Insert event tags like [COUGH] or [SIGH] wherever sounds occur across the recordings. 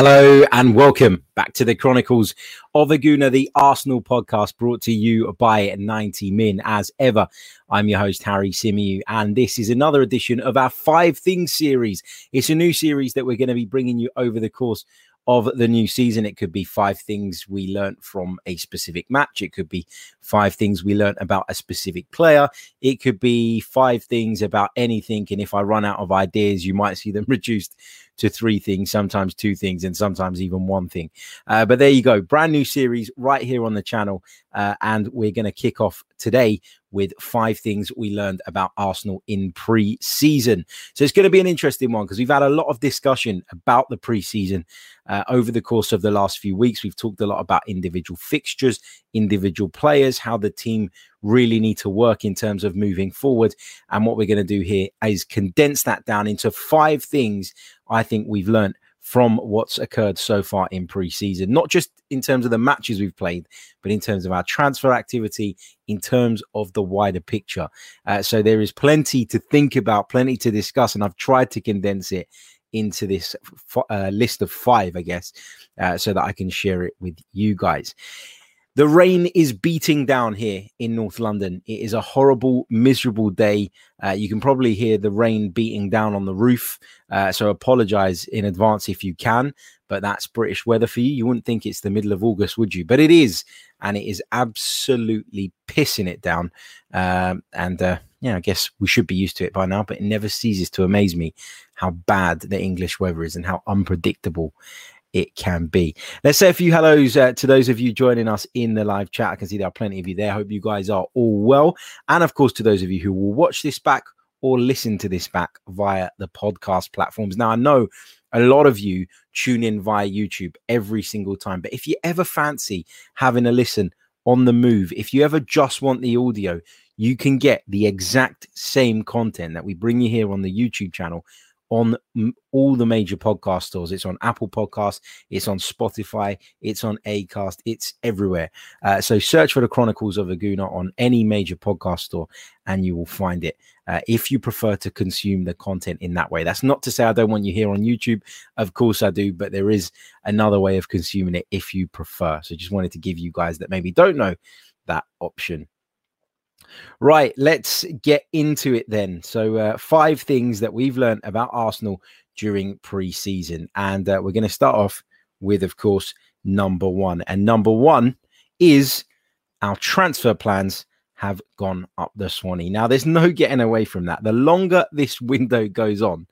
Hello and welcome back to the Chronicles of a Gooner, the Arsenal podcast brought to you by 90 Min. As ever, I'm your host, Harry Symeou, and this is another edition of our Five Things series. It's a new series that we're going to be bringing you over the course of the new season. It could be five things we learnt from a specific match. It could be five things we learnt about a specific player. It could be five things about anything. And if I run out of ideas, you might see them [LAUGHS] reduced to three things, sometimes two things, and sometimes even one thing. Uh, but there you go. Brand new series right here on the channel. Uh, and we're going to kick off today with five things we learned about Arsenal in pre season. So it's going to be an interesting one because we've had a lot of discussion about the pre season uh, over the course of the last few weeks. We've talked a lot about individual fixtures, individual players, how the team really need to work in terms of moving forward. And what we're going to do here is condense that down into five things I think we've learned from what's occurred so far in pre-season not just in terms of the matches we've played but in terms of our transfer activity in terms of the wider picture uh, so there is plenty to think about plenty to discuss and i've tried to condense it into this f- uh, list of five i guess uh, so that i can share it with you guys the rain is beating down here in North London. It is a horrible, miserable day. Uh, you can probably hear the rain beating down on the roof. Uh, so apologize in advance if you can, but that's British weather for you. You wouldn't think it's the middle of August, would you? But it is, and it is absolutely pissing it down. Um, and uh, yeah, I guess we should be used to it by now, but it never ceases to amaze me how bad the English weather is and how unpredictable it can be. Let's say a few hellos uh, to those of you joining us in the live chat. I can see there are plenty of you there. Hope you guys are all well. And of course, to those of you who will watch this back or listen to this back via the podcast platforms. Now, I know a lot of you tune in via YouTube every single time, but if you ever fancy having a listen on the move, if you ever just want the audio, you can get the exact same content that we bring you here on the YouTube channel on all the major podcast stores. It's on Apple Podcasts, it's on Spotify, it's on Acast, it's everywhere. Uh, so search for the Chronicles of a Gooner on any major podcast store, and you will find it. Uh, if you prefer to consume the content in that way, that's not to say I don't want you here on YouTube. Of course I do, but there is another way of consuming it if you prefer. So just wanted to give you guys that maybe don't know that option Right, let's get into it then. So, uh, five things that we've learned about Arsenal during pre season. And uh, we're going to start off with, of course, number one. And number one is our transfer plans have gone up the Swanee. Now, there's no [LAUGHS] getting away from that. The longer this [LAUGHS] window goes on,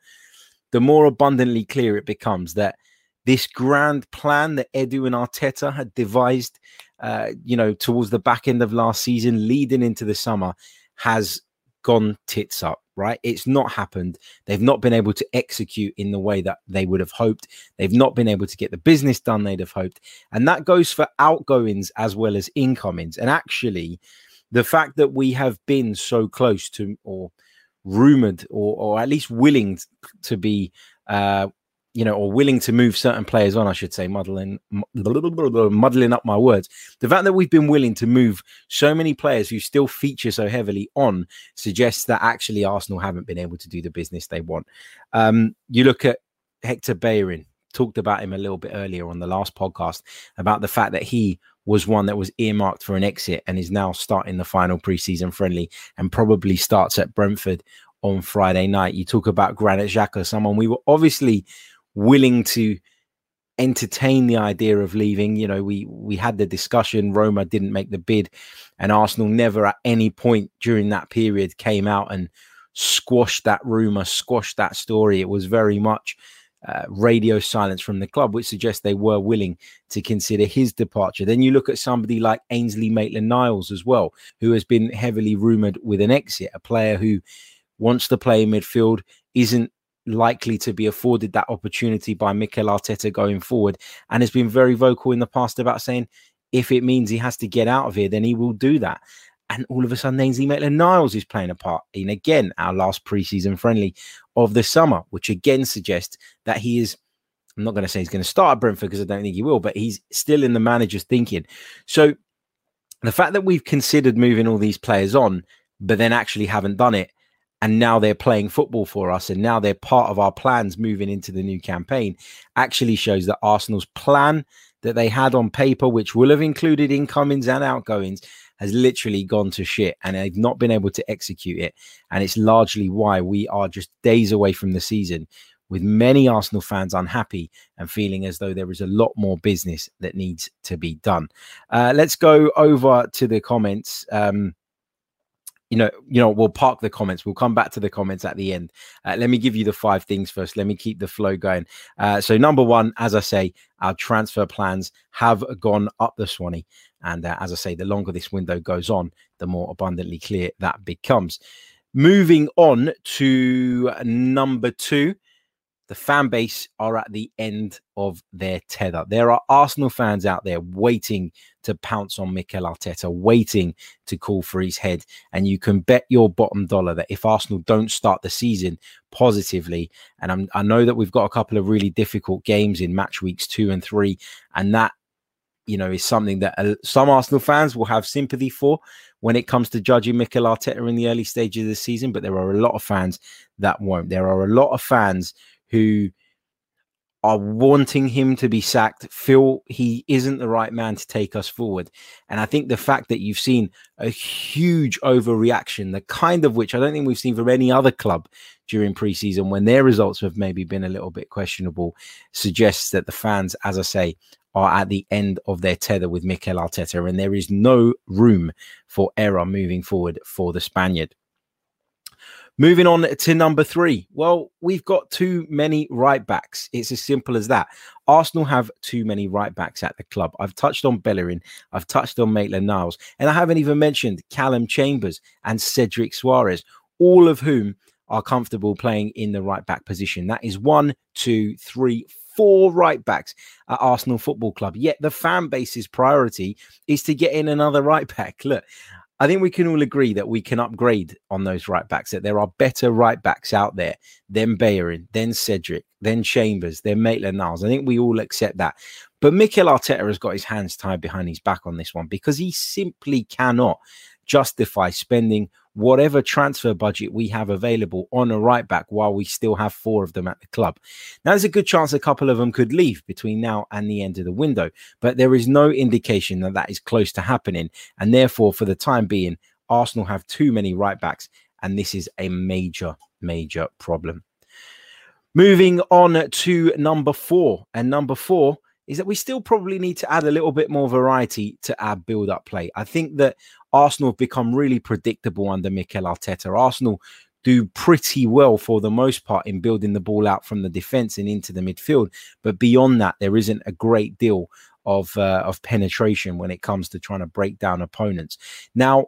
the more abundantly clear it becomes that this grand plan that Edu and Arteta had devised uh, you know, towards the back end of last season, leading into the summer, has gone tits up, right? It's not happened. They've not been able to execute in the way that they would have hoped. They've not been able to get the business done they'd have hoped. And that goes for outgoings as well as incomings. And actually, the fact that we have been so close to, or rumored, or, or at least willing to be uh, you know, or willing to move certain players on, I should say, muddling, muddling up my words. The fact that we've been willing to move so many players who still feature so heavily on suggests that actually Arsenal haven't been able to do the business they want. Um, you look at Hector Bellerin, talked about him a little bit earlier on the last podcast about the fact that he was one that was earmarked for an exit and is now starting the final preseason friendly and probably starts at Brentford on Friday night. You talk about Granit Xhaka, someone we were obviously willing to entertain the idea of leaving. You know, we we had the discussion. Roma didn't make the bid, and Arsenal never at any point during that period came out and squashed that rumor, squashed that story. It was very much uh, radio silence from the club, which suggests they were willing to consider his departure. Then you look at somebody like Ainsley Maitland Niles as well, who has been heavily rumored with an exit, a player who wants to play midfield, isn't likely to be afforded that opportunity by Mikel Arteta going forward, and has been very vocal in the past about saying if it means he has to get out of here, then he will do that. And all of a sudden, Ainsley Maitland Niles is playing a part in again our last preseason friendly of the summer, which again suggests that he is. I'm not going to say he's going to start at Brentford because I don't think he will, but he's still in the manager's thinking. So the fact that we've considered moving all these players on, but then actually haven't done it, and now they're playing football for us, and now they're part of our plans moving into the new campaign, actually shows that Arsenal's plan that they had on paper, which will have included incomings and outgoings, has literally gone to shit and they've not been able to execute it. And it's largely why we are just days away from the season with many Arsenal fans unhappy and feeling as though there is a lot more business that needs to be done. Uh, let's go over to the comments. Um, you know, you know, we'll park the comments. We'll come back to the comments at the end. Uh, let me give you the five things first. Let me keep the flow going. Uh, so, number one, as I say, our transfer plans have gone up the Swanee. And uh, as I say, the longer this window goes on, the more abundantly clear that becomes. Moving on to number two, the fan base are at the end of their tether. There are Arsenal fans out there waiting to pounce on Mikel Arteta, waiting to call for his head. And you can bet your bottom dollar that if Arsenal don't start the season positively, and I'm, i know that we've got a couple of really difficult games in match weeks two and three, and that you know, is something that uh, some Arsenal fans will have sympathy for when it comes to judging Mikel Arteta in the early stages of the season. But there are a lot of fans that won't. There are a lot of fans who are wanting him to be sacked, feel he isn't the right man to take us forward. And I think the fact that you've seen a huge overreaction, the kind of which I don't think we've seen from any other club during preseason when their results have maybe been a little bit questionable, suggests that the fans, as I say, are at the end of their tether with Mikel Arteta, and there is no room for error moving forward for the Spaniard. Moving on to number three. Well, we've got too many right backs. It's as simple as that. Arsenal have too many right backs at the club. I've touched on Bellerin, I've touched on Maitland Niles, and I haven't even mentioned Callum Chambers and Cedric Soares, all of whom are comfortable playing in the right back position. That is one, two, three, four right backs at Arsenal Football Club. Yet the fan base's priority is to get in another right [LAUGHS] back. Look, I think we can all agree that we can upgrade on those right backs, that there are better right backs out there than Bellerin, then Cedric, then Chambers, then Maitland Niles. I think we all accept that. But Mikel Arteta has got his hands tied behind his back on this one because he simply cannot justify spending whatever transfer budget we have available on a right back while we still have four of them at the club. Now, there's a good chance a couple of them could leave between now and the end of the window, but there is no indication that that is close to happening. And therefore, for the time being, Arsenal have too many right backs, and this is a major, major problem. Moving on to number four, and number four is that we still probably need to add a little bit more variety to our build up play. I think that Arsenal have become really predictable under Mikel Arteta. Arsenal do pretty well for the most part in building the ball out from the defense and into the midfield. But beyond that, there isn't a great deal of uh, of penetration when it comes to trying to break down opponents. Now,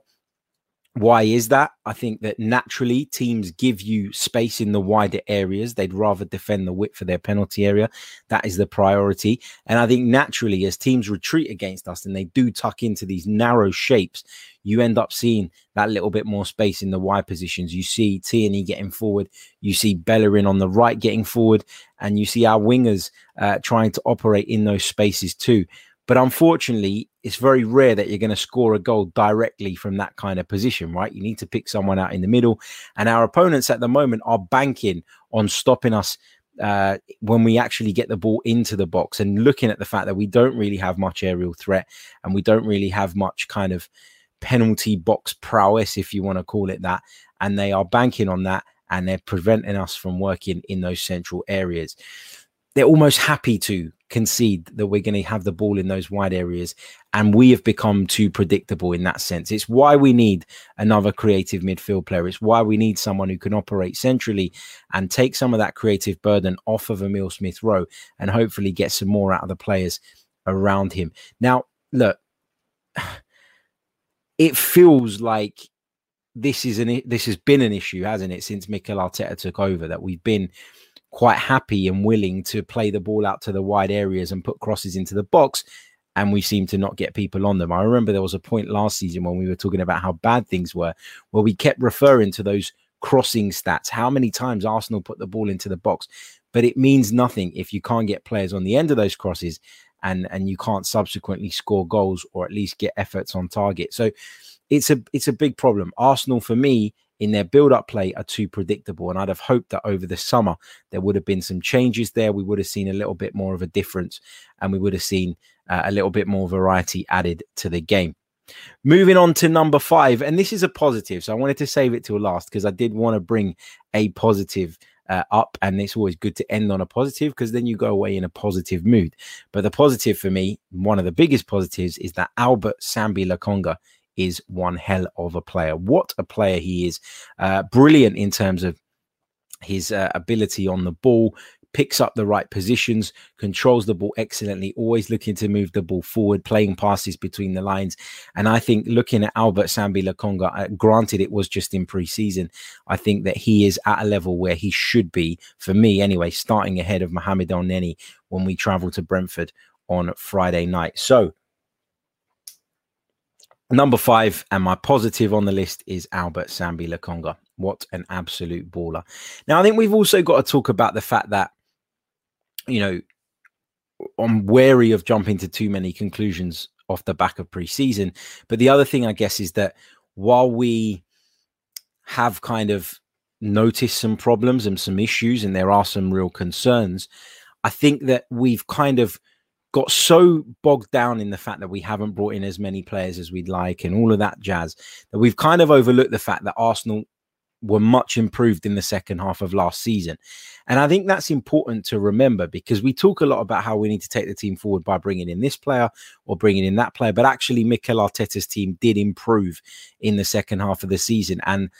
why is that? I think that naturally teams give you space in the wider areas. They'd rather defend the width for their penalty area. That is the priority. And I think naturally, as teams retreat against us and they do tuck into these narrow shapes, you end up seeing that little bit more space in the wide positions. You see Tierney getting forward, you see Bellerin on the right getting forward, and you see our wingers uh, trying to operate in those spaces too. But unfortunately, it's very rare that you're going to score a goal directly from that kind of position, right? You need to pick someone out in the middle. And our opponents at the moment are banking on stopping us uh, when we actually get the ball into the box and looking at the fact that we don't really have much aerial threat and we don't really have much kind of penalty box prowess, if you want to call it that. And they are banking on that and they're preventing us from working in those central areas. They're almost happy to concede that we're going to have the ball in those wide areas. And we have become too predictable in that sense. It's why we need another creative midfield player. It's why we need someone who can operate centrally and take some of that creative burden off of Emile Smith Rowe and hopefully get some more out of the players around him. Now, look, [SIGHS] it feels like this is an this has been an issue, hasn't it, since Mikel Arteta took over? That we've been quite happy and willing to play the ball out to the wide areas and put crosses into the box. and we seem to not get people on them. I remember there was a point last season when we were talking about how bad things were, where we kept referring to those crossing stats, how many times Arsenal put the ball into the box. But it means nothing if you can't get players on the end of those crosses and and you can't subsequently score goals or at least get efforts on target. So it's a it's a big problem. Arsenal for me in their build up play are too predictable. And I'd have hoped that over the summer there would have been some changes there. We would have seen a little bit more of a difference and we would have seen uh, a little bit more variety added to the game. Moving on to number five, and this is a positive. So I wanted to save it till last because I did want to bring a positive uh, up, and it's always good to end on a positive because then you go away in a positive mood. But the positive for me, one of the biggest positives, is that Albert Sambi Lokonga is one hell of a player. What a player he is! Uh, brilliant in terms of his uh, ability on the ball, picks up the right positions, controls the ball excellently, always looking to move the ball forward, playing passes between the lines. And I think looking at Albert Sambi Lokonga, uh, granted it was just in preseason, I think that he is at a level where he should be, for me anyway, starting ahead of Mohamed Elneny when we travel to Brentford on Friday night. So, Number five, and my positive on the list is Albert Sambi Lokonga. What an absolute baller. Now, I think we've also got to talk about the fact that you know, I'm wary of jumping to too many conclusions off the back of preseason. But the other thing, I guess, is that while we have kind of noticed some problems and some issues, and there are some real concerns, I think that we've kind of got so bogged down in the fact that we haven't brought in as many players as we'd like and all of that jazz that we've kind of overlooked the fact that Arsenal were much improved in the second half of last season. And I think that's important to remember because we talk a lot about how we need to take the team forward by bringing in this player or bringing in that player. But actually, Mikel Arteta's team did improve in the second half of the season. And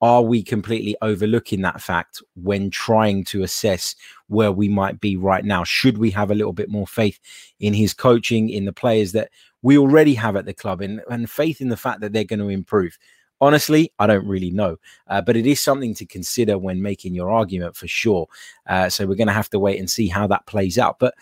are we completely overlooking that fact when trying to assess where we might be right now? Should we have a little bit more faith in his coaching, in the players that we already have at the club, and, and faith in the fact that they're going to improve? Honestly, I don't really know, uh, but it is something to consider when making your argument for sure. Uh, so we're going to have to wait and see how that plays out. But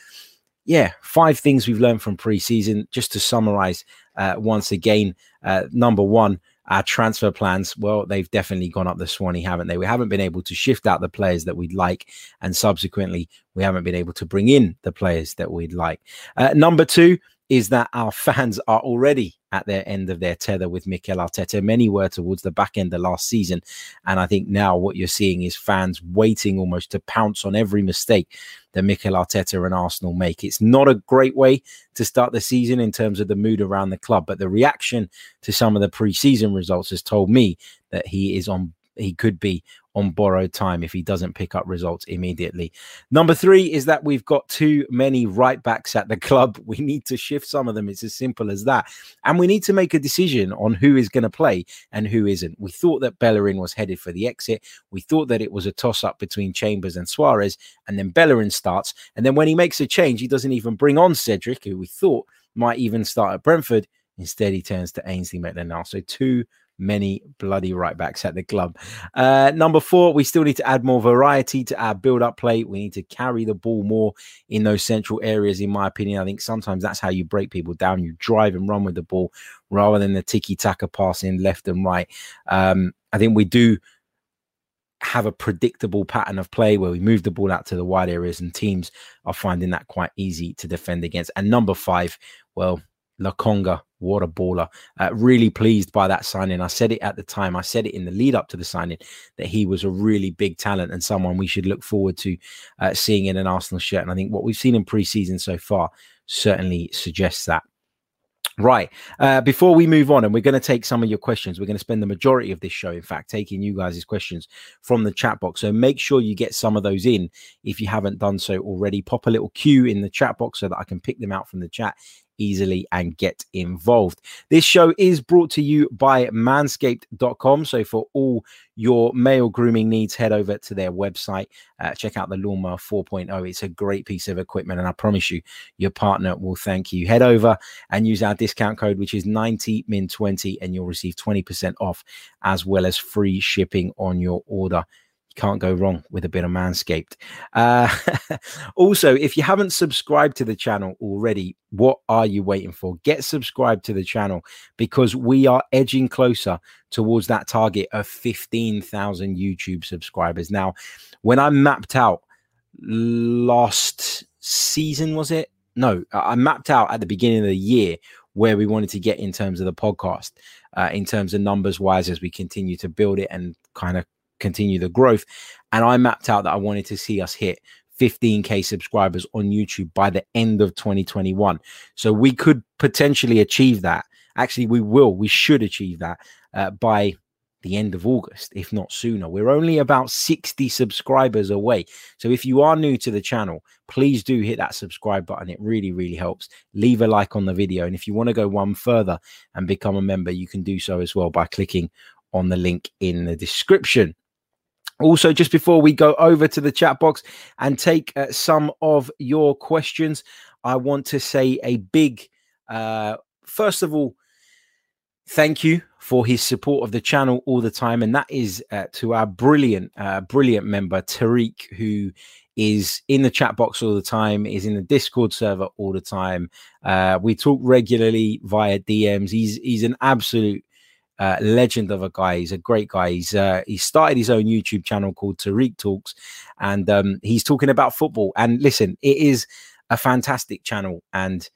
yeah, five things we've learned from preseason. Just to summarize uh, once again, uh, number one, our transfer plans, well, they've definitely gone up the Swanee, haven't they? We haven't been able to shift out the players that we'd like, and subsequently, we haven't been able to bring in the players that we'd like. Uh, number two, is that our fans are already at their end of their tether with Mikel Arteta. Many were towards the back end of last season. And I think now what you're seeing is fans waiting almost to pounce on every mistake that Mikel Arteta and Arsenal make. It's not a great way to start the season in terms of the mood around the club, but the reaction to some of the preseason results has told me that he is on he could be on borrowed time if he doesn't pick up results immediately. Number three is that we've got too many right backs at the [LAUGHS] club. We need to shift some of them. It's as simple as that. And we need to make a decision on who is going to play and who isn't. We thought that Bellerin was headed for the exit. We thought that it was a toss up between Chambers and Soares. And then Bellerin starts. And then when he makes a change, he doesn't even bring on Cedric, who we thought might even start at Brentford. Instead, he turns to Ainsley Maitland-Niles. So two many bloody right backs at the club. Uh, number four, we still need to add more variety to our build up play. We need to carry the ball more in those central areas, in my opinion. I think sometimes that's how you break people down. You drive and run with the ball rather than the tiki taka passing left and right. Um, I think we do have a predictable pattern of play where we move the ball out to the wide areas and teams are finding that quite easy to defend against. And number five, well, Lokonga, what a baller. Uh, really pleased by that signing. I said it at the time, I said it in the lead up to the signing that he was a really big talent and someone we should look forward to uh, seeing in an Arsenal shirt. And I think what we've seen in preseason so far certainly suggests that. Right. Uh, before we move on, and we're going to take some of your questions, we're going to spend the majority of this show, in fact, taking you guys' questions from the chat box. So make sure you get some of those in if you haven't done so already. Pop a little cue in the chat box so that I can pick them out from the chat easily and get involved. This show is brought to you by manscaped.com. So for all your male grooming needs, head over to their website. Uh, check out the Lawnmower 4.0. It's a great piece of equipment, and I promise you, your partner will thank you. Head over and use our discount code, which is 90min20, and you'll receive 20% off as well as free shipping on your order can't go wrong with a bit of manscaped. Uh, [LAUGHS] also if you haven't subscribed to the channel already what are you waiting for? Get subscribed to the channel because we are edging closer towards that target of 15,000 YouTube subscribers. Now when I mapped out last season was it? No I mapped out at the beginning of the year where we wanted to get in terms of the podcast uh, in terms of numbers wise as we continue to build it and kind of continue the growth. And I mapped out that I wanted to see us hit 15k subscribers on YouTube by the end of 2021. So we could potentially achieve that. Actually, we will. We should achieve that uh, by the end of August, if not sooner. We're only about 60 subscribers away. So if you are new to the channel, please do hit that subscribe button. It really, really helps. Leave a like on the video. And if you want to go one further and become a member, you can do so as well by clicking on the link in the description. Also, just before we go over to the chat box and take uh, some of your questions, I want to say a big, uh, first of all, thank you for his support of the channel all the time. And that is uh, to our brilliant, uh, brilliant member, Tereak, who is in the chat box all the time, is in the Discord server all the time. Uh, we talk regularly via DMs. He's he's an absolute uh, legend of a guy. He's a great guy. He's uh, he started his own YouTube channel called Tereak Talks, and um, he's talking about football. And listen, it is a fantastic channel. And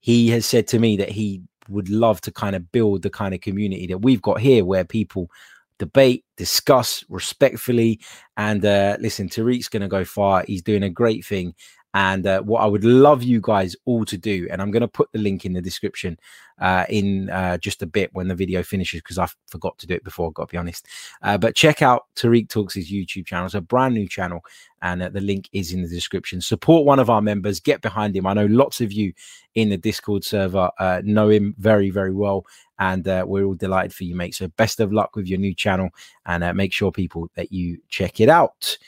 he has said to me that he would love to kind of build the kind of community that we've got here, where people debate, discuss respectfully. And uh, listen, Tereak's going to go far. He's doing a great thing. And uh, what I would love you guys all to do, and I'm going to put the link in the description uh, in uh, just a bit when the video finishes because I forgot to do it before. I've got to be honest. Uh, but check out Tereak Talks' YouTube channel. It's a brand new channel, and uh, the link is in the description. Support one of our members, get behind him. I know lots of you in the Discord server uh, know him very, very well, and we're all delighted for you, mate. So best of luck with your new channel, and make sure people that you check it out.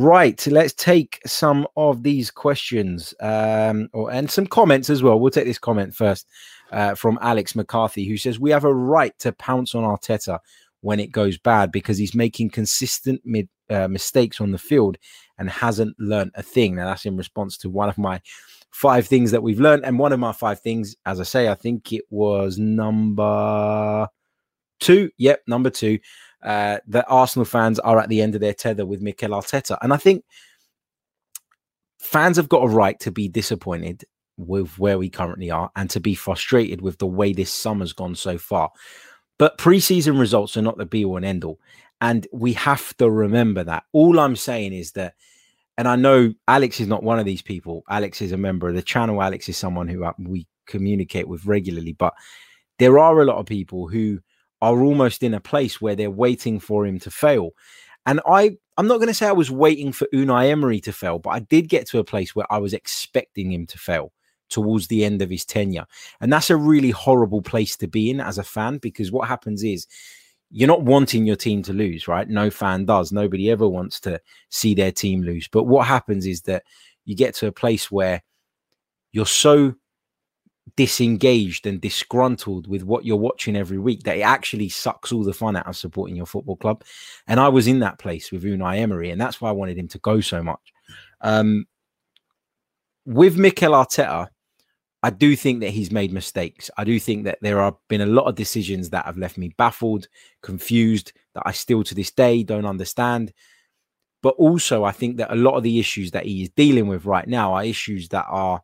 Right, let's take some of these questions um, or, and some comments as well. We'll take this comment first uh, from Alex McCarthy, who says, We have a right to pounce on Arteta when it goes bad because he's making consistent mid, uh, mistakes on the field and hasn't learned a thing. Now, that's in response to one of my five things that we've learned. And one of my five things, as I say, I think it was number two. Yep, number two uh, that Arsenal fans are at the end of their tether with Mikel Arteta. And I think fans have got a right to be disappointed with where we currently are and to be frustrated with the way this summer's gone so far. But preseason results are not the be all and end all. And we have to remember that. All I'm saying is that, and I know Alex is not one of these people. Alex is a member of the channel. Alex is someone who uh, we communicate with regularly. But there are a lot of people who are almost in a place where they're waiting for him to fail. And I, I'm not going to say I was waiting for Unai Emery to fail, but I did get to a place where I was expecting him to fail towards the end of his tenure. And that's a really horrible place to be in as a fan because what happens is you're not wanting your team to lose, right? No fan does. Nobody ever wants to see their team lose. But what happens is that you get to a place where you're so disengaged and disgruntled with what you're watching every week that it actually sucks all the fun out of supporting your football club. And I was in that place with Unai Emery, and that's why I wanted him to go so much. Um, with Mikel Arteta, I do think that he's made mistakes. I do think that there have been a lot of decisions that have left me baffled, confused, that I still to this day don't understand. But also, I think that a lot of the issues that he is dealing with right now are issues that are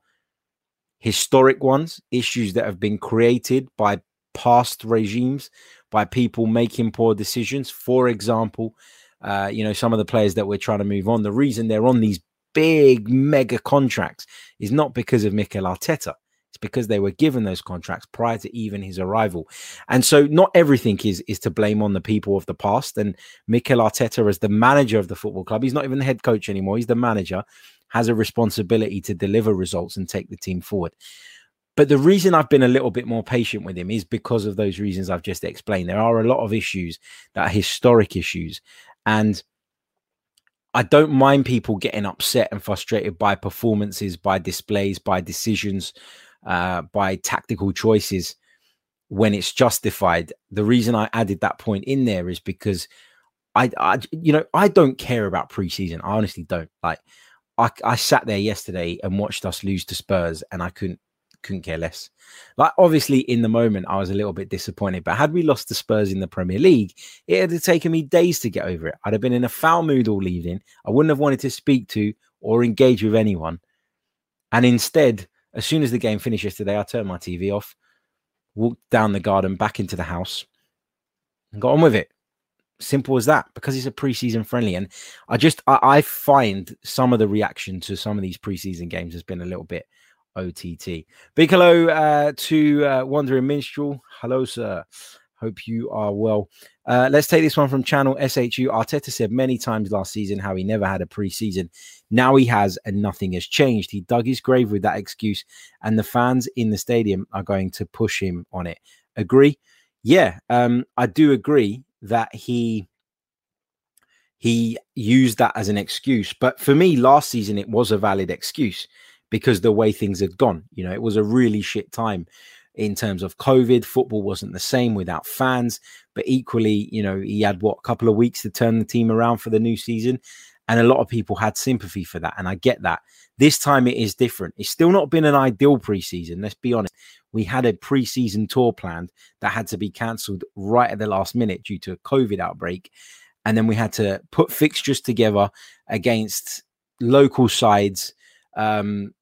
historic ones, issues that have been created by past regimes, by people making poor decisions. For example, uh, you know, some of the players that we're trying to move on, the reason they're on these big mega contracts is not because of Mikel Arteta. It's because they were given those contracts prior to even his arrival. And so not everything is is to blame on the people of the past. And Mikel Arteta as the manager of the football club, he's not even the head coach anymore, he's the manager has a responsibility to deliver results and take the team forward. But the reason I've been a little bit more patient with him is because of those reasons I've just explained. There are a lot of issues that are historic issues. And I don't mind people getting upset and frustrated by performances, by displays, by decisions, uh, by tactical choices when it's justified. The reason I added that point in there is because I, I, you know, I don't care about preseason. I honestly don't. Like, I, I sat there yesterday and watched us lose to Spurs, and I couldn't couldn't care less. Like, obviously, in the moment, I was a little bit disappointed. But had we lost to Spurs in the Premier League, it had taken me days to get over it. I'd have been in a foul mood all evening. I wouldn't have wanted to speak to or engage with anyone. And instead, as soon as the game finished yesterday, I turned my TV off, walked down the garden back into the house, and got on with it. Simple as that, because it's a preseason friendly. And I just I, I find some of the reaction to some of these preseason games has been a little bit OTT. Big hello uh, to uh, Wandering Minstrel. Hello, sir. Hope you are well. Uh, let's take this one from channel SHU. Arteta said many times last season how he never had a preseason. Now he has, and nothing has changed. He dug his grave with that excuse, and the fans in the stadium are going to push him on it. Agree? Yeah, um, I do agree that he he used that as an excuse. But for me, last season it was a valid excuse because the way things had gone. You know, it was a really shit time in terms of COVID. Football wasn't the same without fans, but equally, you know, he had what a couple of weeks to turn the team around for the new season. And a lot of people had sympathy for that. And I get that. This time it is different. It's still not been an ideal preseason. Let's be honest. We had a preseason tour planned that had to be cancelled right at the last minute due to a COVID outbreak. And then we had to put fixtures together against local sides um,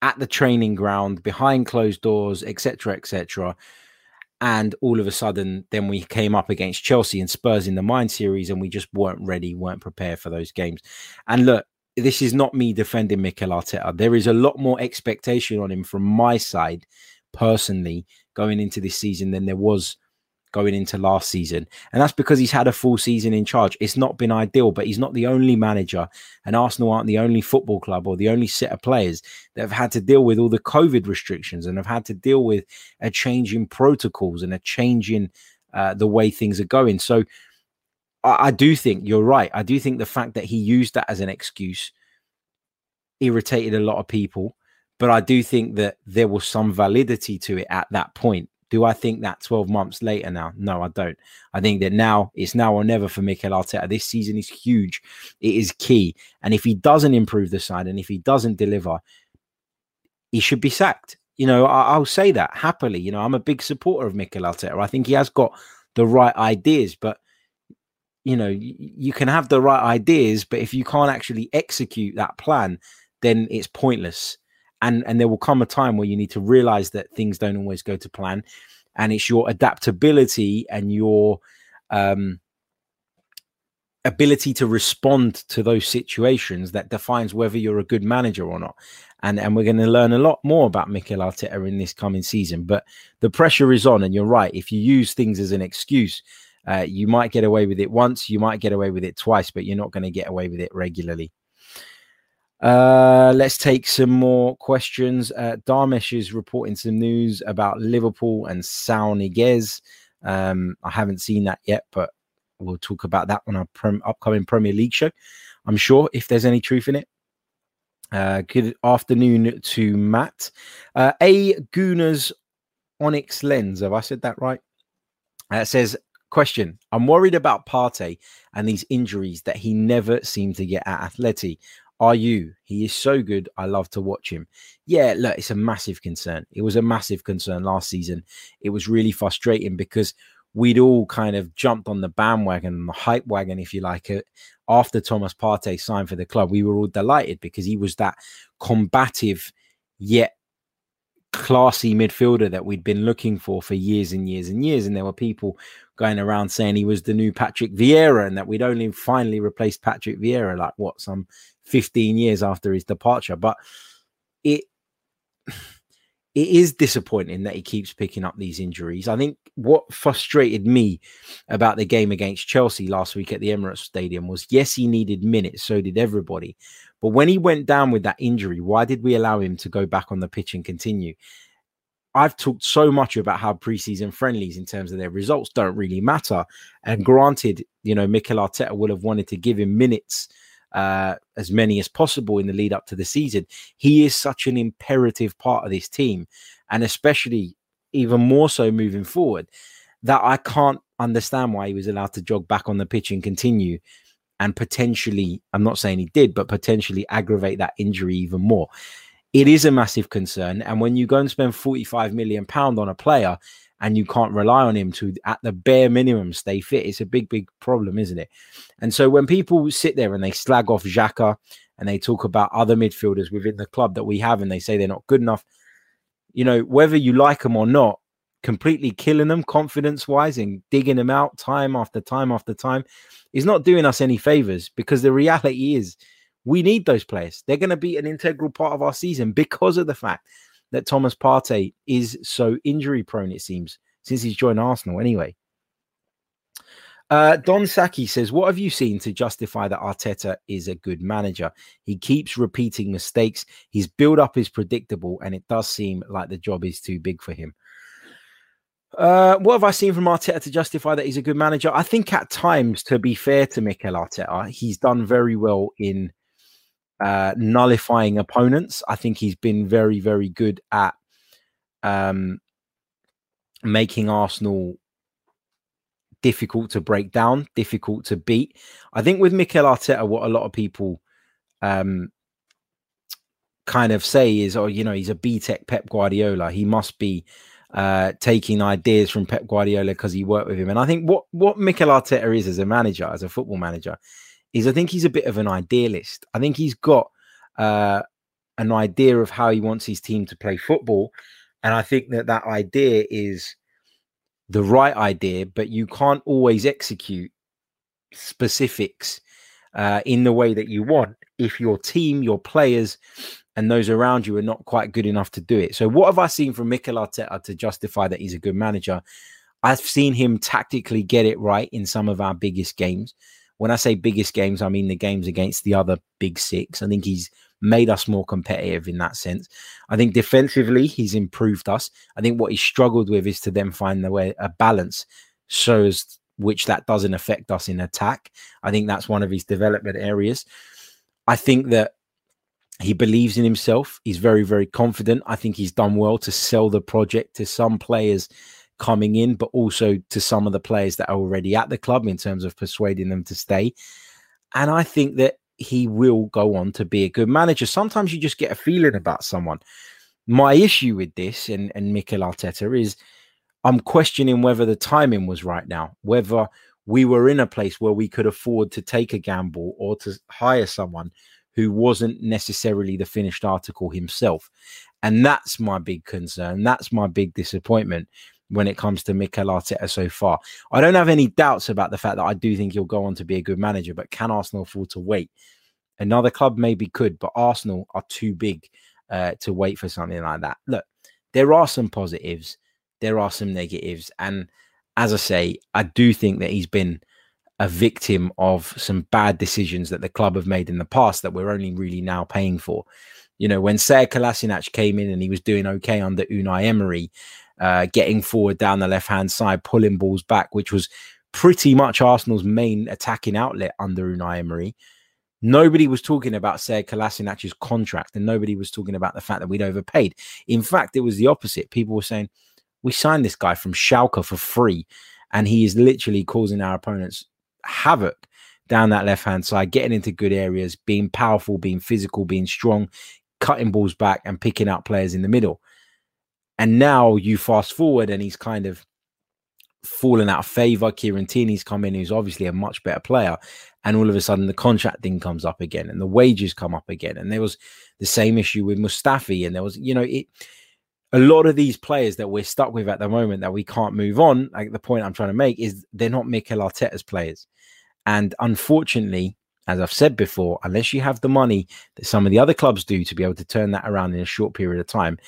at the training ground, behind closed doors, etc., etc. And all of a sudden, then we came up against Chelsea and Spurs in the Mind series, and we just weren't ready, weren't prepared for those games. And look, this is not me defending Mikel Arteta. There is a lot more expectation on him from my side, personally, going into this season than there was going into last season. And that's because he's had a full season in charge. It's not been ideal, but he's not the only manager. And Arsenal aren't the only football club or the only set of players that have had to deal with all the COVID restrictions and have had to deal with a change in protocols and a change in uh, the way things are going. So I, I do think you're right. I do think the fact that he used that as an excuse irritated a lot of people. But I do think that there was some validity to it at that point do I think that 12 months later now? No, I don't. I think that now it's now or never for Mikel Arteta. This season is huge. It is key. And if he doesn't improve the side and if he doesn't deliver, he should be sacked. You know, I, will say that happily. You know, I'm a big supporter of Mikel Arteta. I think he has got the right ideas, but you know, you, you can have the right ideas, but if you can't actually execute that plan, then it's pointless and and there will come a time where you need to realize that things don't always go to plan and it's your adaptability and your um, ability to respond to those situations that defines whether you're a good manager or not. And and we're going to learn a lot more about Mikel Arteta in this coming season. But the pressure is on, and you're right. If you use things as an excuse, uh, you might get away with it once, you might get away with it twice, but you're not going to get away with it regularly. Uh, let's take some more questions. Uh, Darmesh is reporting some news about Liverpool and Saul Niguez. Um, I haven't seen that yet, but we'll talk about that on our upcoming Premier League show. I'm sure if there's any truth in it. Uh, good afternoon to Matt. Uh, a Gooners Onyx Lens. Have I said that right? Uh, says, question. I'm worried about Partey and these injuries that he never seemed to get at Atleti. Are you? He is so good. I love to watch him. Yeah, look, it's a massive concern. It was a massive concern last season. It was really frustrating because we'd all kind of jumped on the bandwagon, the hype wagon, if you like it, after Thomas Partey signed for the club. We were all delighted because he was that combative yet classy midfielder that we'd been looking for for years and years and years. And there were people going around saying he was the new Patrick Vieira and that we'd only finally replaced Patrick Vieira, like what, some 15 years after his departure. But it [SIGHS] it is disappointing that he keeps picking up these injuries. I think what frustrated me about the game against Chelsea last week at the Emirates Stadium was yes, he needed minutes, so did everybody. But when he went down with that injury, why did we allow him to go back on the pitch and continue? I've talked so much about how preseason friendlies, in terms of their results, don't really matter. And granted, you know, Mikel Arteta would have wanted to give him minutes uh, as many as possible in the lead up to the season. He is such an imperative part of this team, and especially even more so moving forward, that I can't understand why he was allowed to jog back on the pitch and continue and potentially, I'm not saying he did, but potentially aggravate that injury even more. It is a massive concern. And when you go and spend 45 million pound on a player and you can't rely on him to at the bare minimum stay fit, it's a big, big problem, isn't it? And so when people sit there and they slag off Xhaka and they talk about other midfielders within the club that we have and they say they're not good enough, you know, whether you like them or not, completely killing them confidence wise and digging them out time after time after time is not doing us any favors because the reality is we need those players. They're going to be an integral part of our season because of the fact that Thomas Partey is so injury prone, it seems, since he's joined Arsenal anyway. Uh, Don Saki says, What have you seen to justify that Arteta is a good manager? He keeps repeating mistakes. His build up is predictable, and it does seem like the job is too big for him. Uh, what have I seen from Arteta to justify that he's a good manager? I think at times, to be fair to Mikel Arteta, he's done very well in uh, nullifying opponents. I think he's been very, very good at um, making Arsenal difficult to break down, difficult to beat. I think with Mikel Arteta, what a lot of people um, kind of say is, oh, you know, he's a B Tech Pep Guardiola. He must be uh, taking ideas from Pep Guardiola because he worked with him. And I think what what Mikel Arteta is as a manager, as a football manager, is I think he's a bit of an idealist. I think he's got uh, an idea of how he wants his team to play football, and I think that that idea is the right idea, but you can't always execute specifics uh, in the way that you want if your team, your players, and those around you are not quite good enough to do it. So, what have I seen from Mikel Arteta to justify that he's a good manager? I've seen him tactically get it right in some of our biggest games. When I say biggest games, I mean the games against the other big six. I think he's made us more competitive in that sense. I think defensively, he's improved us. I think what he struggled with is to then find the way a balance so as which that doesn't affect us in attack. I think that's one of his development areas. I think that he believes in himself. He's very, very confident. I think he's done well to sell the project to some players coming in, but also to some of the players that are already at the club in terms of persuading them to stay. And I think that he will go on to be a good manager. Sometimes you just get a feeling about someone. My issue with this and, and Mikel Arteta is I'm questioning whether the timing was right now, whether we were in a place where we could afford to take a gamble or to hire someone who wasn't necessarily the finished article himself. And that's my big concern. That's my big disappointment when it comes to Mikel Arteta so far. I don't have any doubts about the fact that I do think he'll go on to be a good manager, but can Arsenal afford to wait? Another club maybe could, but Arsenal are too big uh, to wait for something like that. Look, there are some positives, there are some negatives. And as I say, I do think that he's been a victim of some bad decisions that the club have made in the past that we're only really now paying for. You know, when Sead Kolasinac came in and he was doing okay under Unai Emery, uh, getting forward down the left hand side, pulling balls back, which was pretty much Arsenal's main attacking outlet under Unai Emery. Nobody was talking about Sead Kolasinac's contract and nobody was talking about the fact that we'd overpaid. In fact, it was the opposite. People were saying, we signed this guy from Schalke for free and he is literally causing our opponents havoc down that left hand side, getting into good areas, being powerful, being physical, being strong, cutting balls back, and picking out players in the middle. And now you fast forward, and he's kind of fallen out of favor. Kieran Tierney's come in, who's obviously a much better player. And all of a sudden, the contract thing comes up again, and the wages come up again. And there was the same issue with Mustafi, and there was, you know, it a lot of these players that we're stuck with at the moment that we can't move on, like the point I'm trying to make is they're not Mikel Arteta's players. And unfortunately, as I've said before, unless you have the money that some of the other clubs do to be able to turn that around in a short period of time,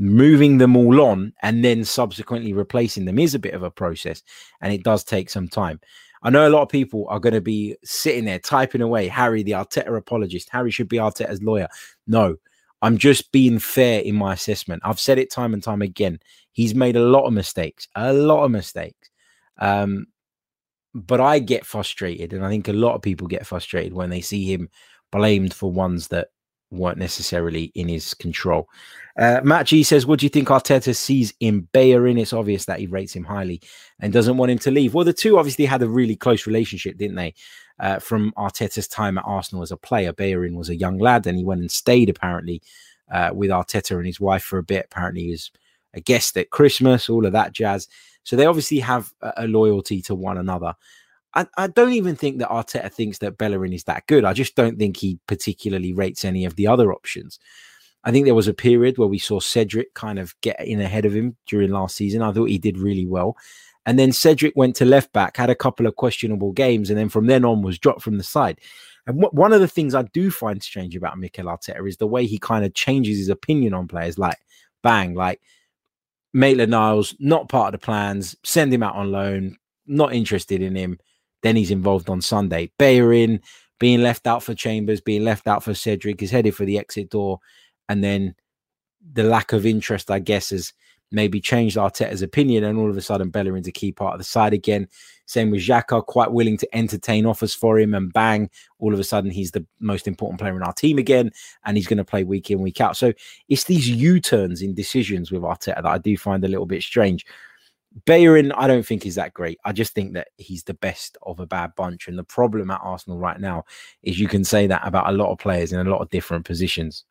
moving them all on and then subsequently replacing them is a bit of a process and it does take some time. I know a lot of people are going to be sitting there typing away, Harry, the Arteta apologist. Harry should be Arteta's lawyer. No, I'm just being fair in my assessment. I've said it time and time again. He's made a lot of mistakes, a lot of mistakes. Um, but I get frustrated, and I think a lot of people get frustrated when they see him blamed for ones that weren't necessarily in his control. Uh, Matt G says, What do you think Arteta sees in Bellerin? It's obvious that he rates him highly and doesn't want him to leave. Well, the two obviously had a really close relationship, didn't they? Uh, from Arteta's time at Arsenal as a player. Bellerin was a young lad and he went and stayed apparently uh, with Arteta and his wife for a bit. Apparently, he was a guest at Christmas, all of that jazz. So they obviously have a, a loyalty to one another. I, I, don't even think that Arteta thinks that Bellerin is that good. I just don't think he particularly rates any of the other options. I think there was a period where we saw Cedric kind of get in ahead of him during last season. I thought he did really well. And then Cedric went to left back, had a couple of questionable games, and then from then on was dropped from the side. And w- one of the things I do find strange about Mikel Arteta is the way he kind of changes his opinion on players. Like, bang, like Maitland Niles, not part of the plans, send him out on loan, not interested in him. Then he's involved on Sunday. Bellerin being left out for Chambers, being left out for Cedric, is headed for the exit door. And then the lack of interest, I guess, has maybe changed Arteta's opinion. And all of a sudden, Bellerin's a key part of the side again. Same with Xhaka, quite willing to entertain offers for him. And bang, all of a sudden, he's the most important player in our team again. And he's going to play week in, week out. So it's these U turns in decisions with Arteta that I do find a little bit strange. Bellerin, I don't think is that great. I just think that he's the best of a bad bunch. And the problem at Arsenal right now is you can say that about a lot of players in a lot of different positions.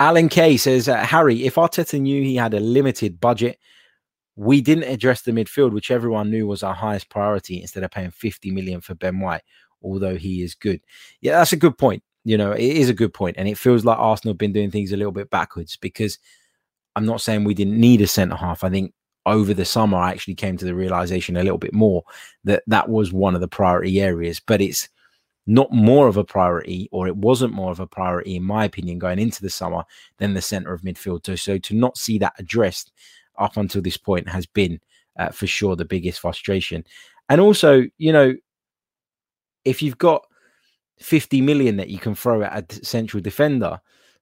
Alan Kay says, uh, Harry, if Arteta knew he had a limited budget, we didn't address the midfield, which everyone knew was our highest priority, instead of paying 50 million for Ben White, although he is good. Yeah, that's a good point. You know, it is a good point, And it feels like Arsenal have been doing things a little bit backwards because I'm not saying we didn't need a centre half. I think over the summer, I actually came to the realization a little bit more that that was one of the priority areas, but it's not more of a priority, or it wasn't more of a priority, in my opinion, going into the summer than the center of midfield. So, so to not see that addressed up until this point has been uh, for sure the biggest frustration. And also, you know, if you've got 50 million that you can throw at a central defender,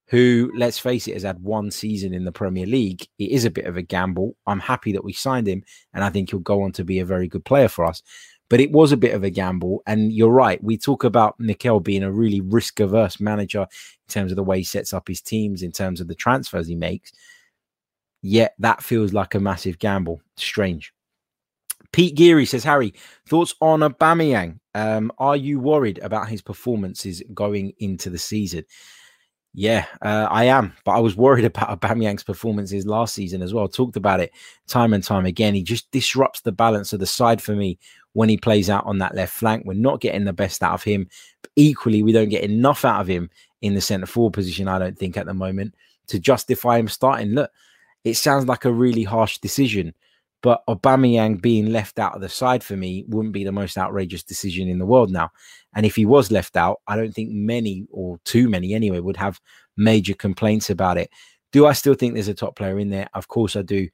who, let's face it, has had one season in the Premier League. It is a bit of a gamble. I'm happy that we signed him, and I think he'll go on to be a very good player for us. But it was a bit of a gamble. And you're right. We talk about Mikel being a really risk averse manager in terms of the way he sets up his teams, in terms of the transfers he makes. Yet that feels like a massive gamble. Strange. Pete Geary says, Harry, thoughts on Aubameyang? Um, are you worried about his performances going into the season? Yeah, uh, I am, but I was worried [LAUGHS] about Aubameyang's performances last season as well. Talked about it time and time again. He just disrupts the balance of the side for me when he plays out on that left flank. We're not getting the best out of him. But equally, we don't get enough out of him in the centre forward position. I don't think at the moment to justify him starting. Look, it sounds like a really harsh decision, but Aubameyang being left out of the side for me wouldn't be the most outrageous decision in the world now. And if he was left out, I don't think many or too many anyway would have major complaints about it. Do I still think there's a top player in there? Of course I do.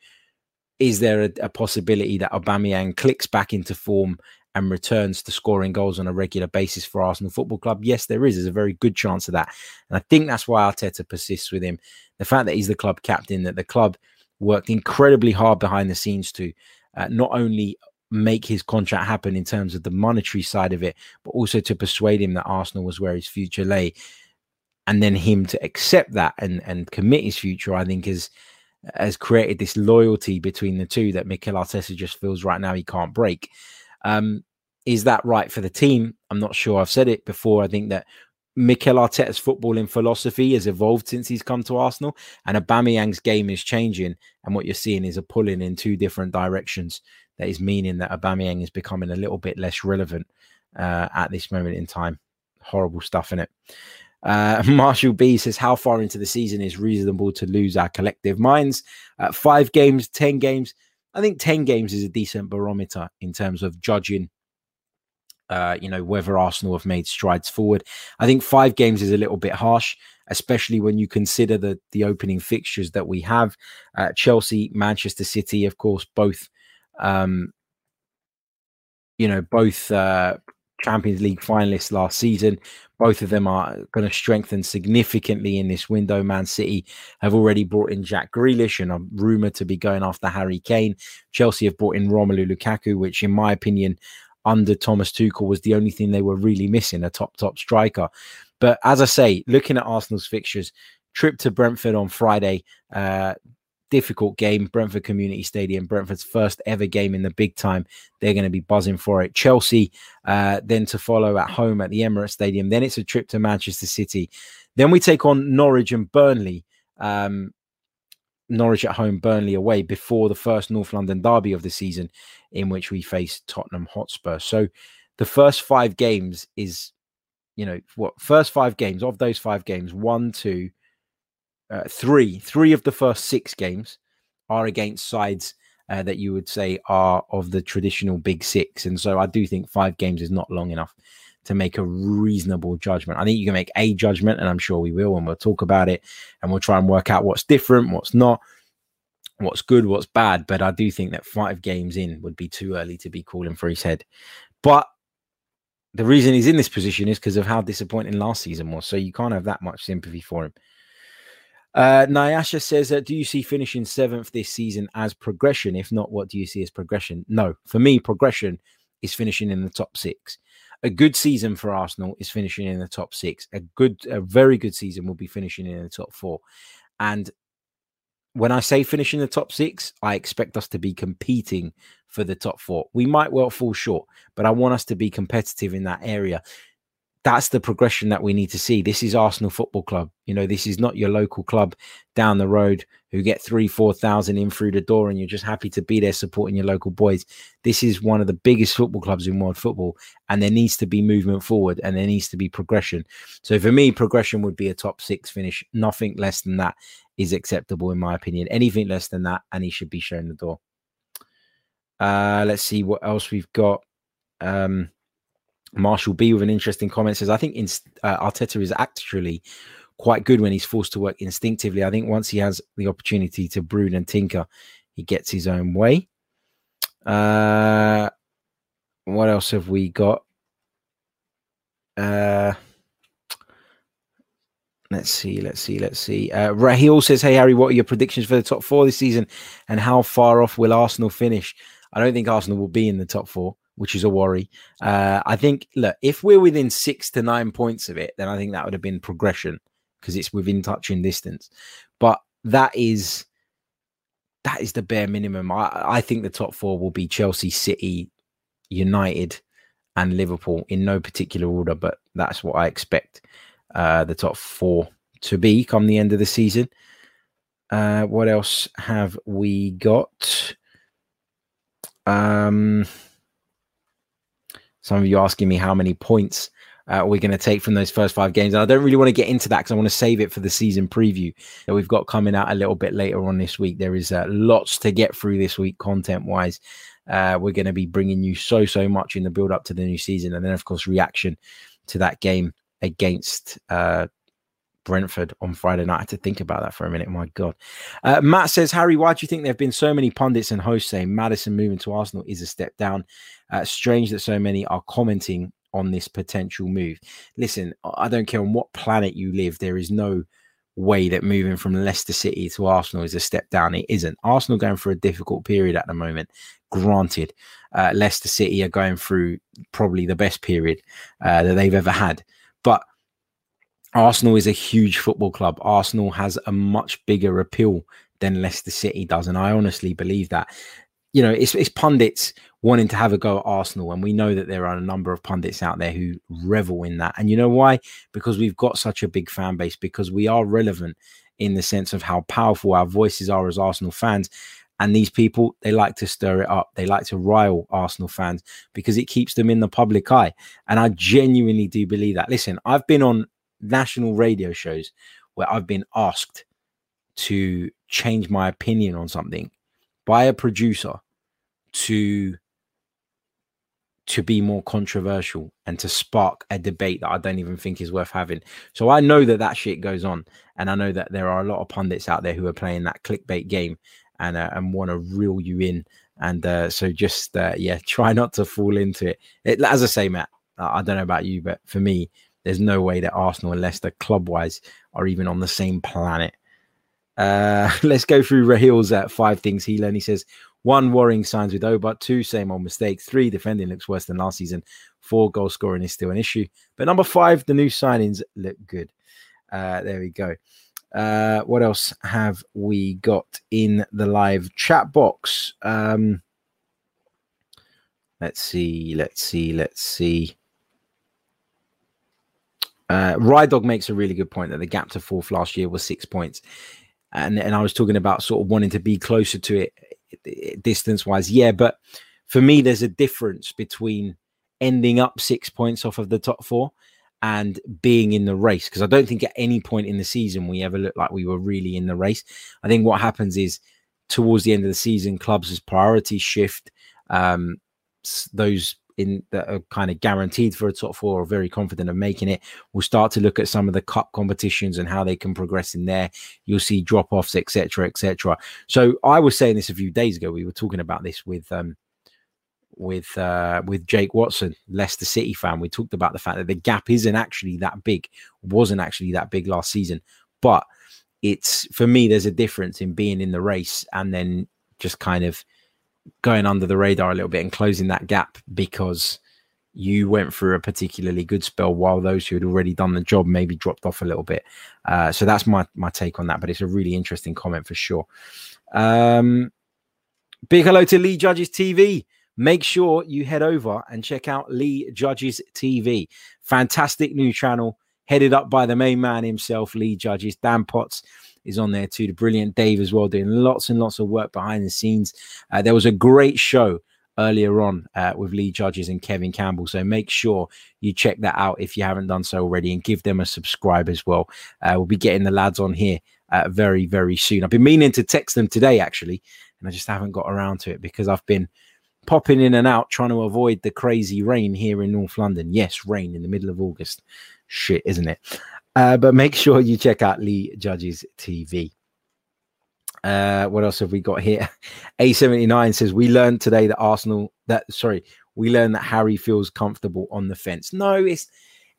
Is there a, a possibility that Aubameyang clicks back into form and returns to scoring goals on a regular basis for Arsenal Football Club? Yes, there is. There's a very good chance of that. And I think that's why Arteta persists with him. The fact that he's the club captain, that the club – worked incredibly hard behind the scenes to uh, not only make his contract happen in terms of the monetary side of it, but also to persuade him that Arsenal was where his future lay. And then him to accept that and, and commit his future, I think, has has created this loyalty between the two that Mikel Arteta just feels right now he can't break. Um, is that right for the team? I'm not sure. I've said it before. I think that Mikel Arteta's footballing philosophy has evolved since he's come to Arsenal, and Aubameyang's game is changing. And what you're seeing is a pulling in two different directions. That is meaning that Aubameyang is becoming a little bit less relevant uh, at this moment in time. Horrible stuff in it. Uh, [LAUGHS] Marshall B says, How far into the season is reasonable to lose our collective minds? Uh, five games, 10 games. I think 10 games is a decent barometer in terms of judging uh, you know, whether Arsenal have made strides forward. I think five games is a little bit harsh, especially when you consider the the opening fixtures that we have. Uh, Chelsea, Manchester City, of course, both, um, you know, both uh, Champions League finalists last season. Both of them are going to strengthen significantly in this window. Man City have already brought in Jack Grealish and are rumored to be going after Harry Kane. Chelsea have brought in Romelu Lukaku, which, in my opinion, under Thomas Tuchel was the only thing they were really missing a top, top striker. But as I say, looking at Arsenal's fixtures, trip to Brentford on Friday, uh, difficult game, Brentford Community Stadium, Brentford's first ever game in the big time. They're going to be buzzing for it. Chelsea, uh, then to follow at home at the Emirates Stadium. Then it's a trip to Manchester City. Then we take on Norwich and Burnley. Um, Norwich at home, Burnley away before the first North London derby of the season, in which we face Tottenham Hotspur. So the first five games is, you know, what first five games of those five games, one, two, uh, three, three of the first six games are against sides uh, that you would say are of the traditional big six. And so I do think five games is not long enough to make a reasonable judgment. I think you can make a judgment, and I'm sure we will, and we'll talk about it and we'll try and work out what's different, what's not, what's good, what's bad. But I do think that five games in would be too early to be calling for his head. But the reason he's in this position is because of how disappointing last season was. So you can't have that much sympathy for him. Uh, Nyasha says, uh, Do you see finishing seventh this season as progression? If not, what do you see as progression? No, for me, progression is finishing in the top six a good season for Arsenal is finishing in the top six. A good, a very good season will be finishing in the top four. And when I say finishing the top six, I expect us to be competing for the top four. We might well fall short, but I want us to be competitive in that area that's the progression that we need to see. This is Arsenal Football Club. You know, this is not your local club down the road who get three, 4,000 in through the door and you're just happy to be there supporting your local boys. This is one of the biggest football clubs in world football and there needs to be movement forward and there needs to be progression. So for me, progression would be a top six finish. Nothing less than that is acceptable, in my opinion. Anything less than that, and he should be shown the door. Uh, let's see what else we've got. Um, Marshall B with an interesting comment says, I think in, uh, Arteta is actually quite good when he's forced to work instinctively. I think once he has the opportunity to brood and tinker, he gets his own way. Uh, what else have we got? Uh, let's see, let's see, let's see. Uh, Raheel says, Hey, Harry, what are your predictions for the top four this season and how far off will Arsenal finish? I don't think Arsenal will be in the top four which is a worry. Uh, I think, look, if we're within six to nine points of it, then I think that would have been progression because it's within touching distance. But that is that is the bare minimum. I, I think the top four will be Chelsea, City, United, and Liverpool in no particular order, but that's what I expect uh, the top four to be come the end of the season. Uh, what else have we got? Um, some of you asking me how many points uh, we're going to take from those first five games. And I don't really want to get into that because I want to save it for the season preview that we've got coming out a little bit later on this week. There is uh, lots to get through this week, content wise. Uh, we're going to be bringing you so, so much in the build up to the new season. And then, of course, reaction to that game against uh, Brentford on Friday night. I had to think about that for a minute. My God. Uh, Matt says, Harry, why do you think there have been so many pundits and hosts saying Maddison moving to Arsenal is a step down? Uh, strange that so many are commenting on this potential move. Listen, I don't care on what planet you live, there is no way that moving from Leicester City to Arsenal is a step down. It isn't. Arsenal going through a difficult period at the moment. Granted, uh, Leicester City are going through probably the best period uh, that they've ever had. But Arsenal is a huge football club. Arsenal has a much bigger appeal than Leicester City does. And I honestly believe that. You know, it's, it's pundits wanting to have a go at Arsenal. And we know that there are a number of pundits out there who revel in that. And you know why? Because we've got such a big fan base, because we are relevant in the sense of how powerful our voices are as Arsenal fans. And these people, they like to stir it up. They like to rile Arsenal fans because it keeps them in the public eye. And I genuinely do believe that. Listen, I've been on national radio shows where I've been asked to change my opinion on something by a producer to to be more controversial and to spark a debate that I don't even think is worth having. So I know that that shit goes on, and I know that there are a lot of pundits out there who are playing that clickbait game and uh, and want to reel you in. And uh, so just uh, yeah, [LAUGHS] try not to fall into it. it. As I say, Matt, I don't know about you, but for me, there's no way that Arsenal and Leicester, club wise, are even on the same planet. Uh, [LAUGHS] let's go through Rahil's uh, five things he learned. He says, One, worrying signs with Obert. Two, same old mistakes. Three, defending looks worse than last season. Four, goal scoring is still an issue. But number five, the new signings look good. Uh, there we go. Uh, what else have we got in the live chat box? Um, let's see, let's see, let's see. Uh, Rydog makes a really good point that the gap to fourth last year was six points. And, and I was talking about sort of wanting to be closer to it distance wise. Yeah, but for me, there's a difference between ending up six points off of the top four and being in the race because I don't think at any point in the season we ever looked like we were really in the race. I think what happens is towards the end of the season, clubs' priorities shift. Um, those in that are kind of guaranteed for a top four or very confident of making it we'll start to look at some of the cup competitions and how they can progress in there. You'll see drop offs, etc., etc. So I was saying this a few days ago. We were talking about this with um, with uh, with Jake Watson, Leicester City fan. We talked about the fact that the gap isn't actually that big, wasn't actually that big last season. But it's for me, there's a difference in being in the race and then just kind of going under the radar a little bit and closing that gap because you went through a particularly good spell while those who had already done the job maybe dropped off a little bit. Uh, so that's my my take on that. But it's a really interesting comment for sure. Um, big hello to Lee Judges TV make sure you head over and check out Lee Judges TV. Fantastic new channel headed up by the main man himself, Lee Judges. Dan Potts is on there too. The brilliant Dave as well, doing lots and lots of work behind the scenes. Uh, there was a great show earlier on uh, with Lee Judges and Kevin Campbell. So make sure you check that out if you haven't done so already and give them a subscribe as well. Uh, we'll be getting the lads on here uh, very, very soon. I've been meaning to text them today, actually, and I just haven't got around to it because I've been popping in and out trying to avoid the crazy rain here in North London. Yes, rain in the middle of August. Shit, isn't it? Uh, but make sure you check out Lee Judges TV. Uh, what else have we got here? [LAUGHS] A79 says we learned today that Arsenal that sorry, we learned that Harry feels comfortable on the fence. No, it's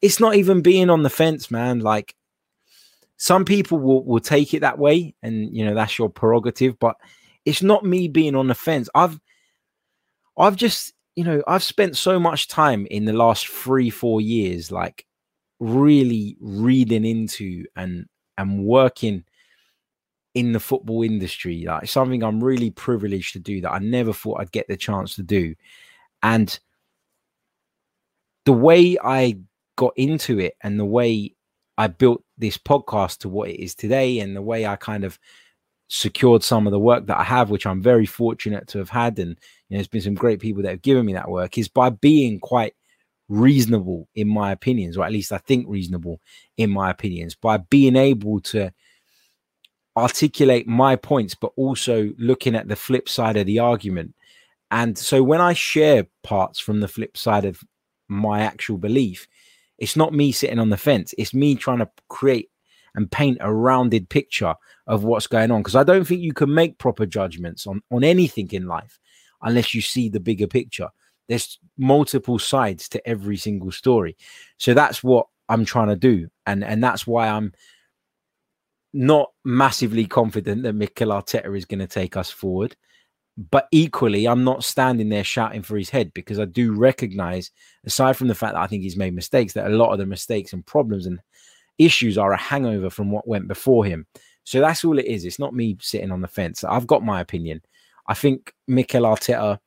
it's not even being on the fence, man. Like some people will, will take it that way, and you know, that's your prerogative, but it's not me being on the fence. I've I've just, you know, I've spent so much time in the last three, four years, like really reading into and and working in the football industry, like something I'm really privileged to do that I never thought I'd get the chance to do. And the way I got into it and the way I built this podcast to what it is today and the way I kind of secured some of the work that I have, which I'm very fortunate to have had. And you know, there's been some great people that have given me that work, is by being quite reasonable in my opinions, or at least I think reasonable in my opinions, by being able to articulate my points, but also looking at the flip side of the argument. And so when I share parts from the flip side of my actual belief, it's not me sitting on the fence, it's me trying to create and paint a rounded picture of what's going on because I don't think you can make proper judgments on on anything in life unless you see the bigger picture. There's multiple sides to every single story. So that's what I'm trying to do and and that's why I'm not massively confident that Mikel Arteta is going to take us forward. But equally, I'm not standing there shouting for his head because I do recognize, aside from the fact that I think he's made mistakes, that a lot of the mistakes and problems and issues are a hangover from what went before him. So that's all it is. It's not me sitting on the fence. I've got my opinion. I think Mikel Arteta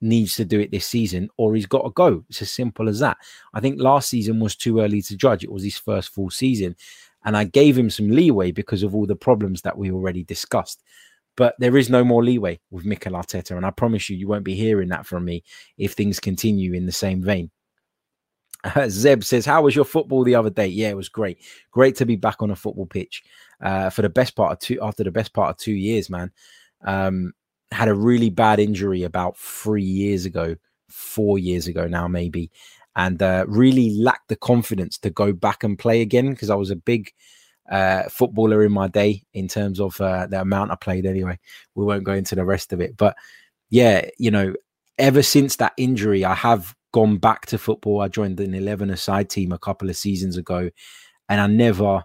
needs to do it this season or he's got to go. It's as simple as that. I think last season was too early to judge. It was his first full season. And I gave him some leeway because of all the problems that we already discussed. But there is no more leeway with Mikel Arteta. And I promise you, you won't be hearing that from me if things continue in the same vein. Zeb says, How was your football the other day? Yeah, it was great. Great to be back on a football pitch uh, for the best part of two after the best part of two years, man. Um, had a really bad injury about three years ago, four years ago now, maybe, and uh, really lacked the confidence to go back and play again because I was a big uh, footballer in my day in terms of uh, the amount I played anyway. We won't go into the rest of it, but yeah, you know, ever since that injury, I have gone back to football. I joined an 11 a side team a couple of seasons ago, and I never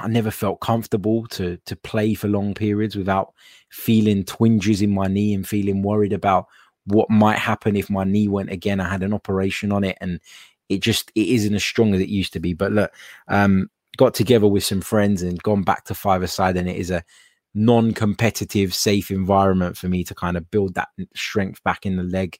I never felt comfortable to to play for long periods without feeling twinges in my knee and feeling worried about what might happen if my knee went again. I had an operation on it and it just it isn't as strong as it used to be. But look, um, got together with some friends and gone back to five aside, and it is a non-competitive, safe environment for me to kind of build that strength back in the leg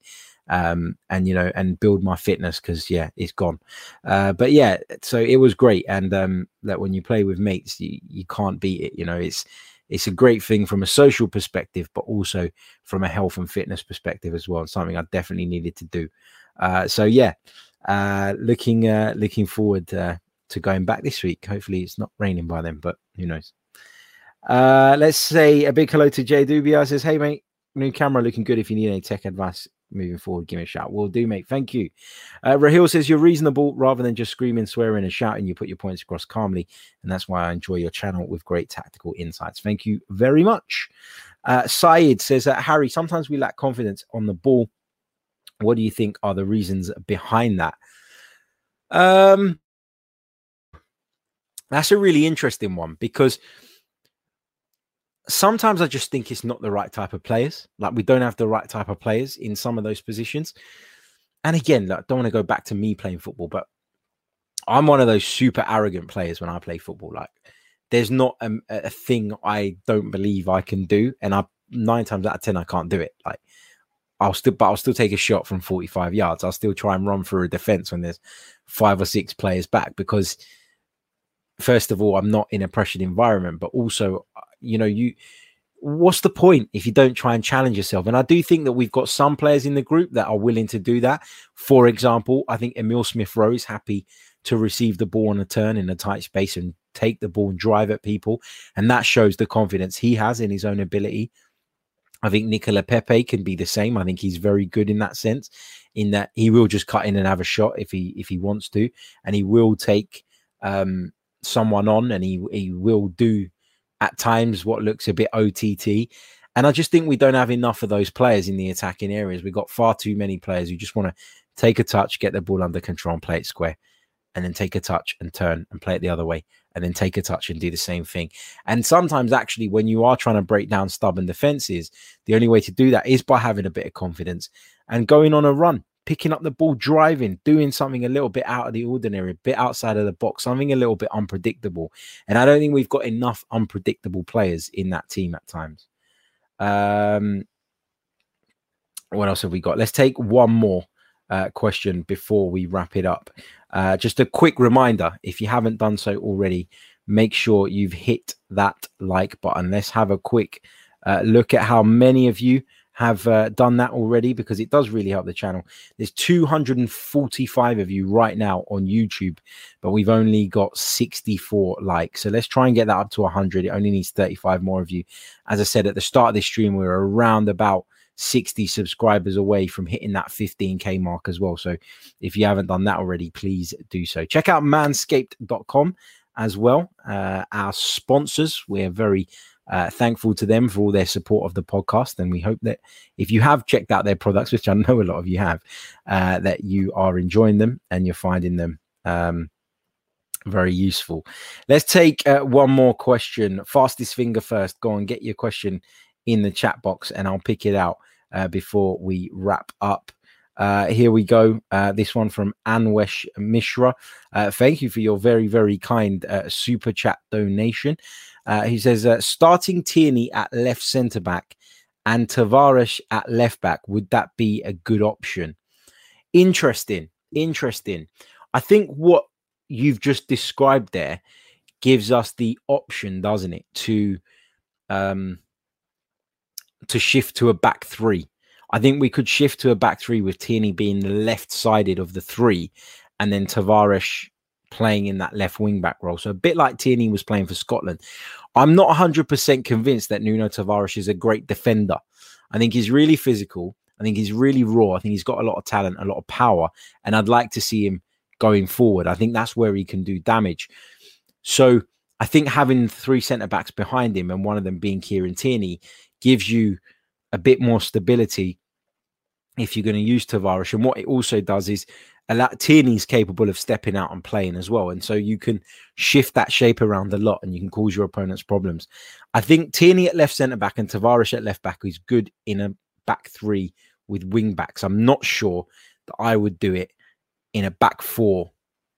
um, and you know, and build my fitness because yeah, it's gone. Uh, but yeah, so it was great, and um, that when you play with mates, you you can't beat it. You know, it's it's a great thing from a social perspective, but also from a health and fitness perspective as well. Something I definitely needed to do. Uh, so yeah, uh, looking uh, looking forward uh, to going back this week. Hopefully, it's not raining by then, but who knows. Uh, let's say a big hello to Jay Dubia. Says, "Hey mate, new camera looking good. If you need any tech advice, moving forward, give me a shout. We'll do, mate. Thank you. Uh, Rahil says you're reasonable rather than just screaming, swearing, and shouting. You put your points across calmly, and that's why I enjoy your channel with great tactical insights. Thank you very much. Uh, says that Harry, sometimes we lack confidence on the ball. What do you think are the reasons behind that? Um, that's a really interesting one because sometimes I just think it's not the right type of players. Like we don't have the right type of players in some of those positions. And again, I don't want to go back to me playing football, but I'm one of those super arrogant players when I play football. Like there's not a, a thing I don't believe I can do, and I nine times out of ten I can't do it. Like I'll still, but I'll still take a shot from 45 yards. I'll still try and run through a defense when there's five or six players back because first of all, I'm not in a pressured environment, but also you know, you what's the point if you don't try and challenge yourself? And I do think that we've got some players in the group that are willing to do that. For example, I think Emile Smith Rowe is happy to receive the ball on a turn in a tight space and take the ball and drive at people. And that shows the confidence he has in his own ability. I think Nicola Pepe can be the same. I think he's very good in that sense, in that he will just cut in and have a shot if he if he wants to, and he will take um, someone on and he he will do at times what looks a bit OTT. And I just think we don't have enough of those players in the attacking areas. We've got far too many players who just want to take a touch, get the ball under control, and play it square, and then take a touch and turn and play it the other way, and then take a touch and do the same thing. And sometimes, actually, when you are trying to break down stubborn defenses, the only way to do that is by having a bit of confidence and going on a run picking up the ball, driving, doing something a little bit out of the ordinary, a bit outside of the box, something a little bit unpredictable. And I don't think we've got enough unpredictable players in that team at times. Um, what else have we got? Let's take one more uh, question before we wrap it up. Uh, just a quick reminder if you haven't done so already, make sure you've hit that like button. Let's have a quick uh, look at how many of you have uh, done that already because it does really help the channel. There's 245 of you right now on YouTube, but we've only got 64 likes. So let's try and get that up to 100. It only needs 35 more of you. As I said at the start of this stream, we are around about 60 subscribers away from hitting that 15k mark as well. So if you haven't done that already, please do so. Check out manscaped.com as well. Uh, our sponsors, we're very uh, thankful to them for all their support of the podcast. And we hope that if you have checked out their products, which I [LAUGHS] know a lot of you have, uh, that you are enjoying them and you're finding them um, very useful. Let's take uh, one more question. Fastest finger first. Go and get your question in the chat box and I'll pick it out uh, before we wrap up. Uh, here we go. Uh, this one from Anwesh Mishra. Uh, thank you for your very, very kind uh, super chat donation. Uh, he says, uh, starting Tierney at left centre back and Tavares at left back, would that be a good option? Interesting. Interesting. I think what you've just described there gives us the option, doesn't it, to um to shift to a back three. I think we could shift to a back three with Tierney being the left sided of the three, and then Tavares playing in that left wing back role. So a bit like Tierney was playing for Scotland. I'm not 100% convinced that Nuno Tavares is a great defender. I think he's really physical. I think he's really raw. I think he's got a lot of talent, a lot of power, and I'd like to see him going forward. I think that's where he can do damage. So I think having three centre backs behind him and one of them being Kieran Tierney gives you a bit more stability if you're going to use Tavares. And what it also does is allow Tierney's capable of stepping out and playing as well. And so you can shift that shape around a lot and you can cause your opponents problems. I think Tierney at left centre back and Tavares at left back is good in a back three with wing backs. I'm not sure that I would do it in a back four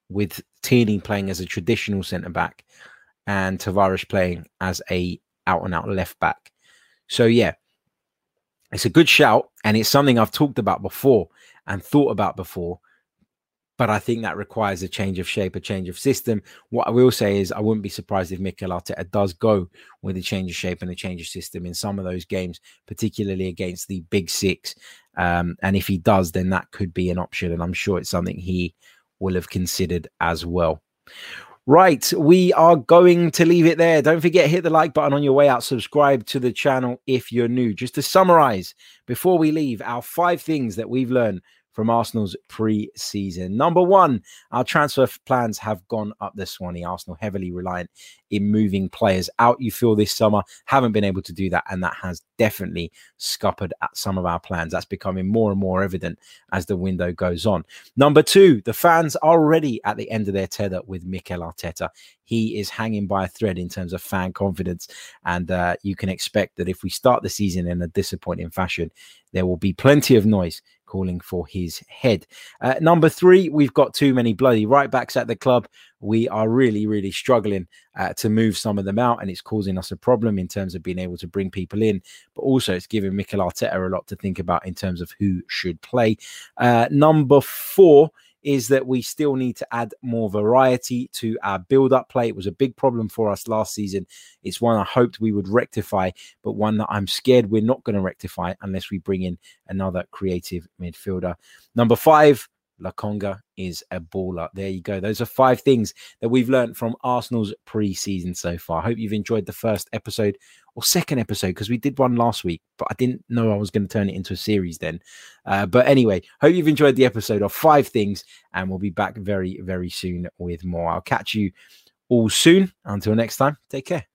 with Tierney playing as a traditional centre back and Tavares playing as a out and out left back. So yeah, it's a good shout, and it's something I've talked about before and thought about before. But I think that requires a change of shape, a change of system. What I will say is, I wouldn't be surprised if Mikel Arteta does go with a change of shape and a change of system in some of those games, particularly against the big six. Um, and if he does, then that could be an option. And I'm sure it's something he will have considered as well. Right, we are going to leave it there. Don't forget, hit the like button on your way out. Subscribe to the channel if you're new. Just to summarize before we leave, our five things that we've learned from Arsenal's pre-season. Number one, our transfer plans have gone up the Swanee. Arsenal heavily reliant in moving players out. You feel this summer haven't been able to do that, and that has definitely scuppered at some of our plans. That's becoming more and more evident as the window goes on. Number two, the fans are already at the end of their tether with Mikel Arteta. He is hanging by a thread in terms of fan confidence, and uh, you can expect that if we start the season in a disappointing fashion, there will be plenty of noise calling for his head. Uh, number three, we've got too many bloody right backs at the club. We are really, really struggling uh, to move some of them out, and it's causing us a problem in terms of being able to bring people in. But also, it's giving Mikel Arteta a lot to think about in terms of who should play. Uh, number four is that we still need to add more variety to our build up play. It was a big problem for us last season. It's one I hoped we would rectify, but one that I'm scared we're not going to rectify unless we bring in another creative midfielder. Number five, Lokonga is a baller. There you go. Those are five things that we've learned from Arsenal's pre-season so far. I hope you've enjoyed the first episode or second episode because we did one last week, but I didn't know I was going to turn it into a series then. Uh, but anyway, hope you've enjoyed the episode of five things, and we'll be back very, very soon with more. I'll catch you all soon. Until next time, take care.